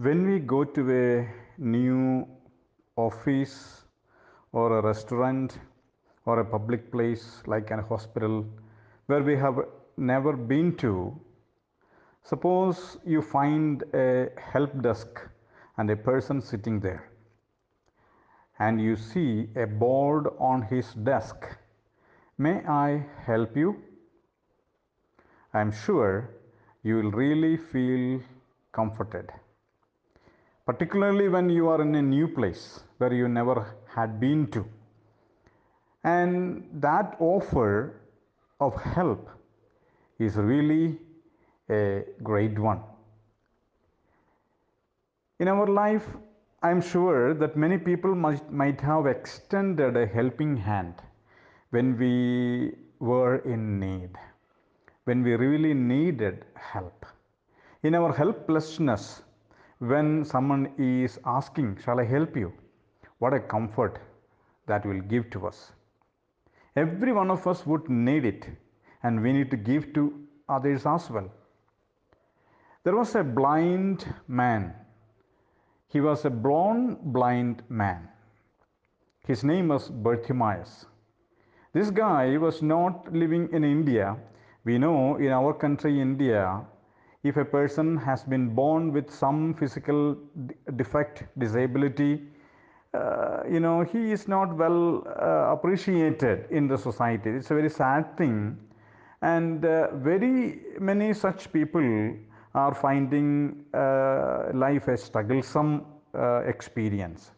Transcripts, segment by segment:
When we go to a new office or a restaurant or a public place like a hospital where we have never been to, suppose you find a help desk and a person sitting there and you see a board on his desk. May I help you? I am sure you will really feel comforted. Particularly when you are in a new place where you never had been to. And that offer of help is really a great one. In our life, I am sure that many people might, might have extended a helping hand when we were in need, when we really needed help. In our helplessness, when someone is asking, Shall I help you? What a comfort that will give to us. Every one of us would need it, and we need to give to others as well. There was a blind man. He was a born blind man. His name was Bartimaeus. This guy was not living in India. We know in our country, India, if a person has been born with some physical defect, disability, uh, you know, he is not well uh, appreciated in the society. It's a very sad thing. And uh, very many such people are finding uh, life a strugglesome uh, experience.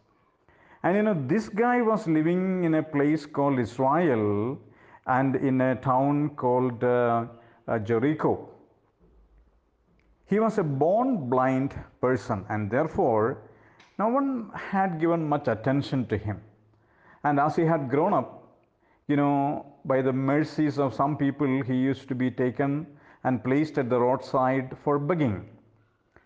And you know, this guy was living in a place called Israel and in a town called uh, Jericho. He was a born blind person, and therefore, no one had given much attention to him. And as he had grown up, you know, by the mercies of some people, he used to be taken and placed at the roadside for begging.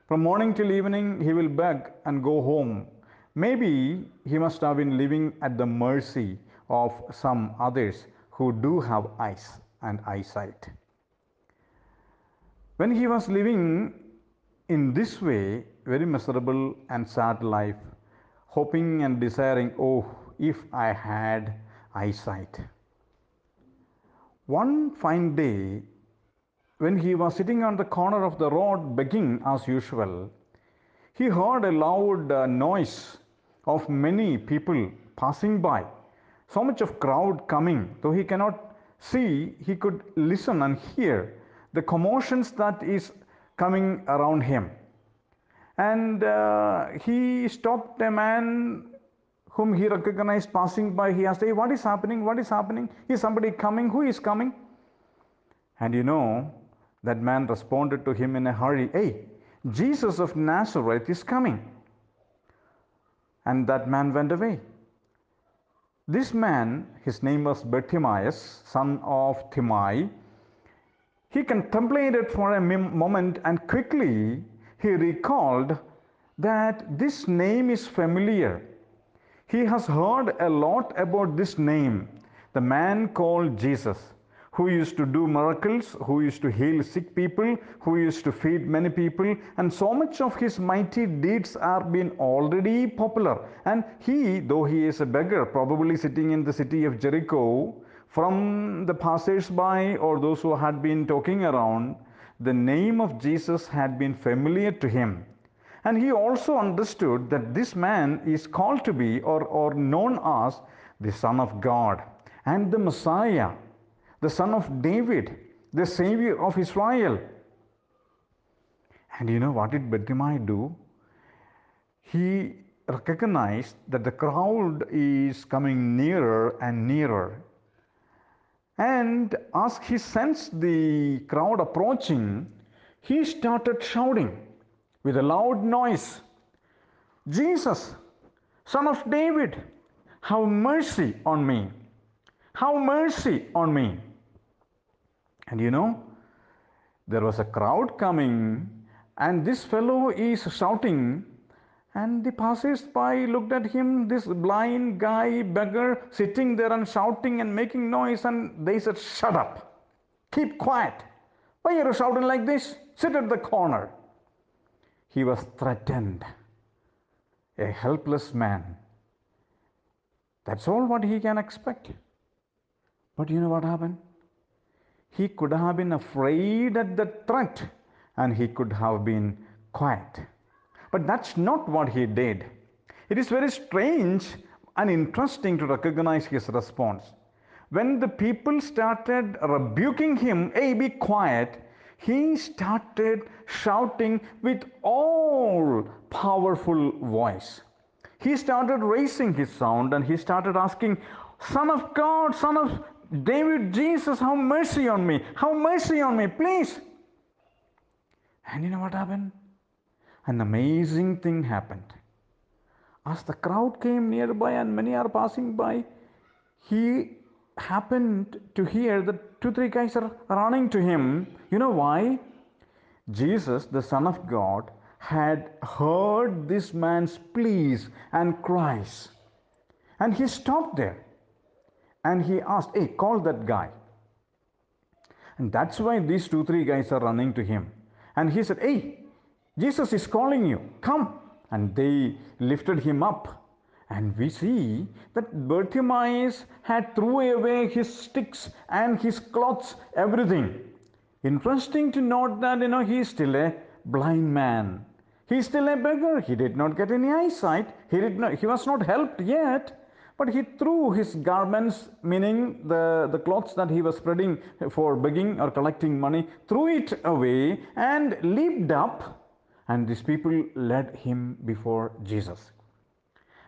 From morning till evening, he will beg and go home. Maybe he must have been living at the mercy of some others who do have eyes and eyesight. When he was living in this way, very miserable and sad life, hoping and desiring, oh, if I had eyesight. One fine day, when he was sitting on the corner of the road begging as usual, he heard a loud uh, noise of many people passing by. So much of crowd coming, though he cannot see, he could listen and hear the commotions that is coming around him. And uh, he stopped a man whom he recognized passing by. He asked, Hey, what is happening? What is happening? Is somebody coming? Who is coming? And you know, that man responded to him in a hurry, Hey, Jesus of Nazareth is coming. And that man went away. This man, his name was Bartimaeus, son of Timai, he contemplated for a moment and quickly he recalled that this name is familiar. He has heard a lot about this name, the man called Jesus, who used to do miracles, who used to heal sick people, who used to feed many people, and so much of his mighty deeds are been already popular. And he, though he is a beggar, probably sitting in the city of Jericho, from the passers-by or those who had been talking around, the name of Jesus had been familiar to him. And he also understood that this man is called to be or, or known as the Son of God and the Messiah, the Son of David, the Savior of Israel. And you know what did Bartimaeus do? He recognized that the crowd is coming nearer and nearer and as he sensed the crowd approaching, he started shouting with a loud noise Jesus, Son of David, have mercy on me. Have mercy on me. And you know, there was a crowd coming, and this fellow is shouting and the passers-by looked at him, this blind guy, beggar, sitting there and shouting and making noise, and they said, Shut up, keep quiet. Why are you shouting like this? Sit at the corner. he was threatened. A helpless man. That's all what he can expect. But you know what happened? He could have been afraid at the threat and he could have been quiet. But that's not what he did. It is very strange and interesting to recognize his response. When the people started rebuking him, hey, be quiet, he started shouting with all powerful voice. He started raising his sound and he started asking, Son of God, Son of David, Jesus, have mercy on me, have mercy on me, please. And you know what happened? An amazing thing happened. As the crowd came nearby and many are passing by, he happened to hear that two, three guys are running to him. You know why? Jesus, the Son of God, had heard this man's pleas and cries. And he stopped there and he asked, Hey, call that guy. And that's why these two, three guys are running to him. And he said, Hey, Jesus is calling you. Come. And they lifted him up. And we see that Bartimaeus had threw away his sticks and his clothes, everything. Interesting to note that you know he is still a blind man. He is still a beggar. He did not get any eyesight. He did not. He was not helped yet. But he threw his garments, meaning the, the clothes that he was spreading for begging or collecting money, threw it away and leaped up. And these people led him before Jesus.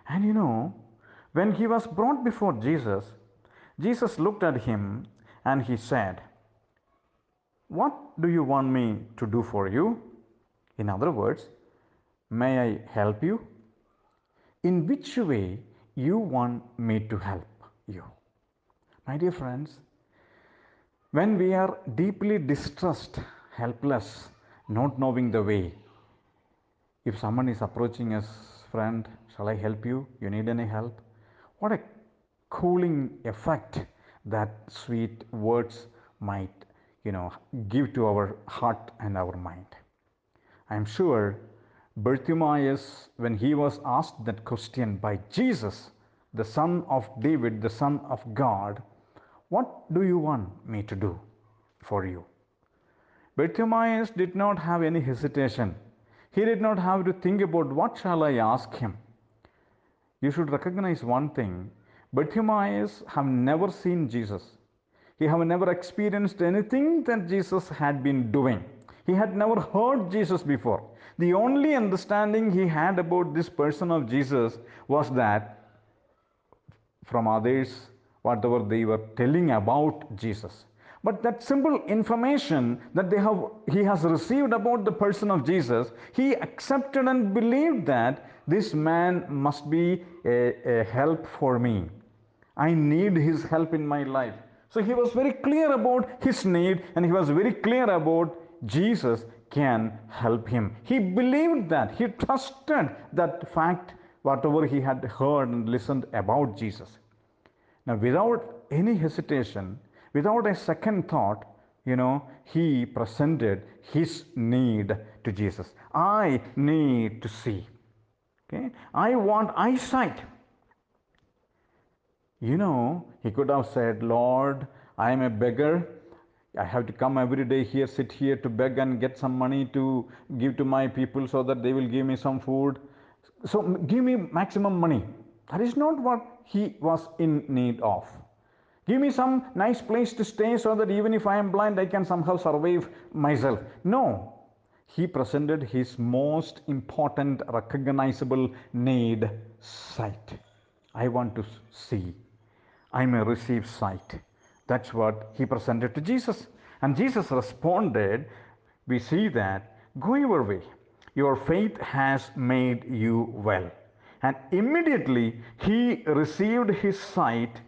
And you know, when he was brought before Jesus, Jesus looked at him and he said, What do you want me to do for you? In other words, may I help you? In which way you want me to help you? My dear friends, when we are deeply distressed, helpless, not knowing the way, if someone is approaching us, friend, shall I help you? You need any help? What a cooling effect that sweet words might, you know, give to our heart and our mind. I am sure Bartimaeus, when he was asked that question by Jesus, the son of David, the son of God, what do you want me to do for you? Bartimaeus did not have any hesitation. He did not have to think about what shall I ask him. You should recognize one thing. Bartimaeus have never seen Jesus. He have never experienced anything that Jesus had been doing. He had never heard Jesus before. The only understanding he had about this person of Jesus was that from others, whatever they were telling about Jesus. But that simple information that they have, he has received about the person of Jesus, he accepted and believed that this man must be a, a help for me. I need his help in my life. So he was very clear about his need and he was very clear about Jesus can help him. He believed that. He trusted that fact, whatever he had heard and listened about Jesus. Now, without any hesitation, without a second thought, you know, he presented his need to Jesus. I need to see. Okay? I want eyesight. You know, he could have said, Lord, I am a beggar. I have to come every day here, sit here to beg and get some money to give to my people so that they will give me some food. So give me maximum money. That is not what he was in need of. Give me some nice place to stay so that even if I am blind, I can somehow survive myself. No. He presented his most important recognizable need sight. I want to see. I may receive sight. That's what he presented to Jesus. And Jesus responded, We see that, go your way. Your faith has made you well. And immediately he received his sight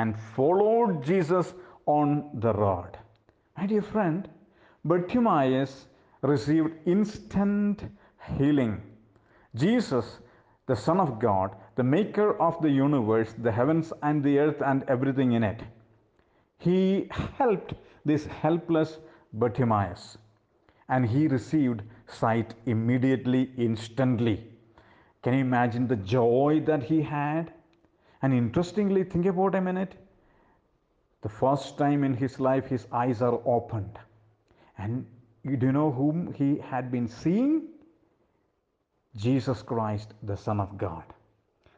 and followed Jesus on the road. My dear friend, Bartimaeus received instant healing. Jesus, the Son of God, the maker of the universe, the heavens and the earth and everything in it, he helped this helpless Bartimaeus and he received sight immediately, instantly. Can you imagine the joy that he had? And interestingly, think about a minute. The first time in his life, his eyes are opened. And you do know whom he had been seeing? Jesus Christ, the Son of God.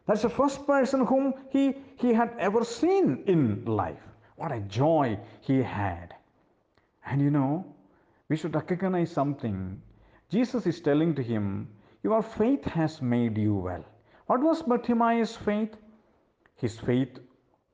That's the first person whom he, he had ever seen in life. What a joy he had. And you know, we should recognize something. Jesus is telling to him, Your faith has made you well. What was Bartimaeus' faith? His faith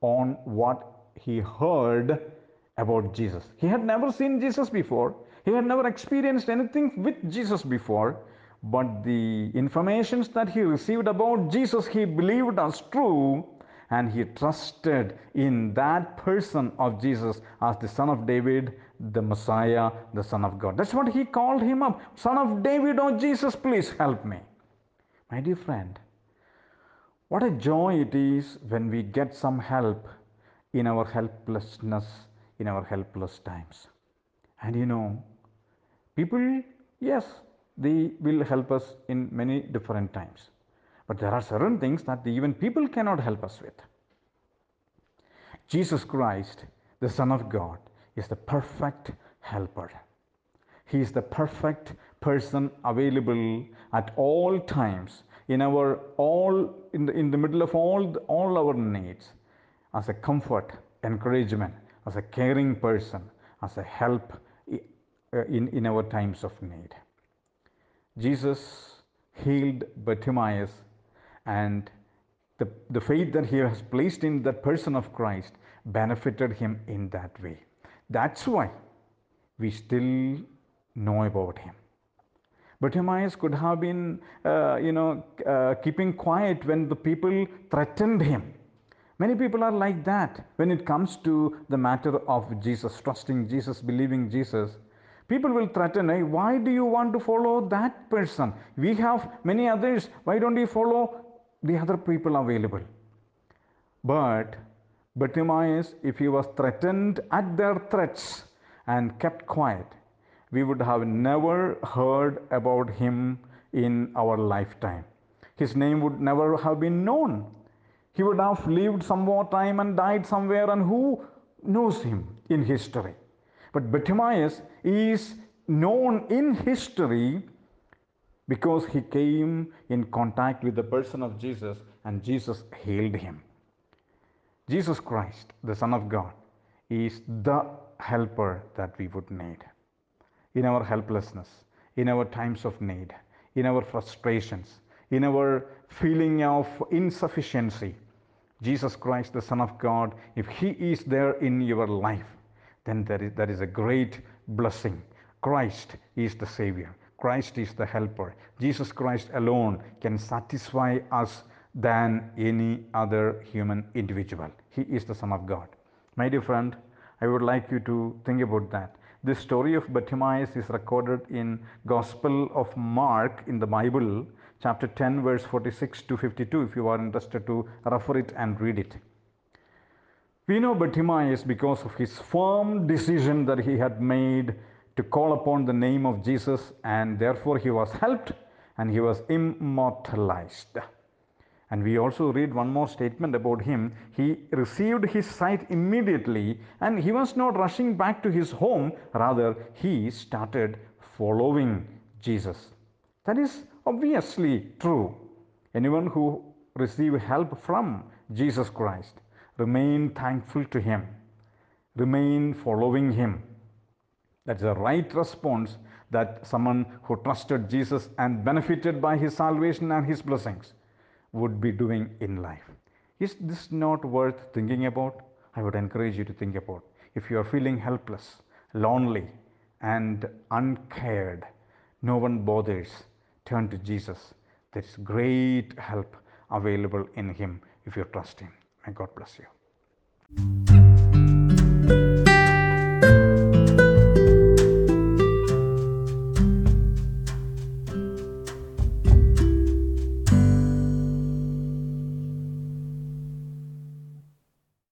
on what he heard about Jesus. He had never seen Jesus before, he had never experienced anything with Jesus before, but the informations that he received about Jesus he believed as true and he trusted in that person of Jesus as the son of David, the Messiah, the son of God. That's what he called him up. Son of David, oh Jesus, please help me. My dear friend, what a joy it is when we get some help in our helplessness, in our helpless times. And you know, people, yes, they will help us in many different times. But there are certain things that even people cannot help us with. Jesus Christ, the Son of God, is the perfect helper. He is the perfect person available at all times in our all in the, in the middle of all the, all our needs as a comfort, encouragement, as a caring person, as a help uh, in, in our times of need. Jesus healed Bartimaeus and the, the faith that he has placed in that person of Christ benefited him in that way. That's why we still know about him. Bartimaeus could have been, uh, you know, uh, keeping quiet when the people threatened him. Many people are like that when it comes to the matter of Jesus, trusting Jesus, believing Jesus. People will threaten, hey, why do you want to follow that person? We have many others. Why don't you follow the other people available? But Bartimaeus, if he was threatened at their threats and kept quiet, we would have never heard about him in our lifetime. His name would never have been known. He would have lived some more time and died somewhere, and who knows him in history? But Bartimaeus is known in history because he came in contact with the person of Jesus and Jesus healed him. Jesus Christ, the Son of God, is the helper that we would need in our helplessness, in our times of need, in our frustrations, in our feeling of insufficiency. Jesus Christ, the Son of God, if He is there in your life, then that is, that is a great blessing. Christ is the Savior. Christ is the helper. Jesus Christ alone can satisfy us than any other human individual. He is the Son of God. My dear friend, I would like you to think about that. This story of Bartimaeus is recorded in Gospel of Mark in the Bible, chapter 10, verse 46 to 52, if you are interested to refer it and read it. We know Bartimaeus because of his firm decision that he had made to call upon the name of Jesus, and therefore he was helped and he was immortalized. And we also read one more statement about him. He received his sight immediately and he was not rushing back to his home, rather, he started following Jesus. That is obviously true. Anyone who receive help from Jesus Christ Remain thankful to Him. Remain following Him. That's the right response that someone who trusted Jesus and benefited by His salvation and His blessings would be doing in life. Is this not worth thinking about? I would encourage you to think about. If you are feeling helpless, lonely, and uncared, no one bothers, turn to Jesus. There is great help available in Him if you trust Him. May God bless you.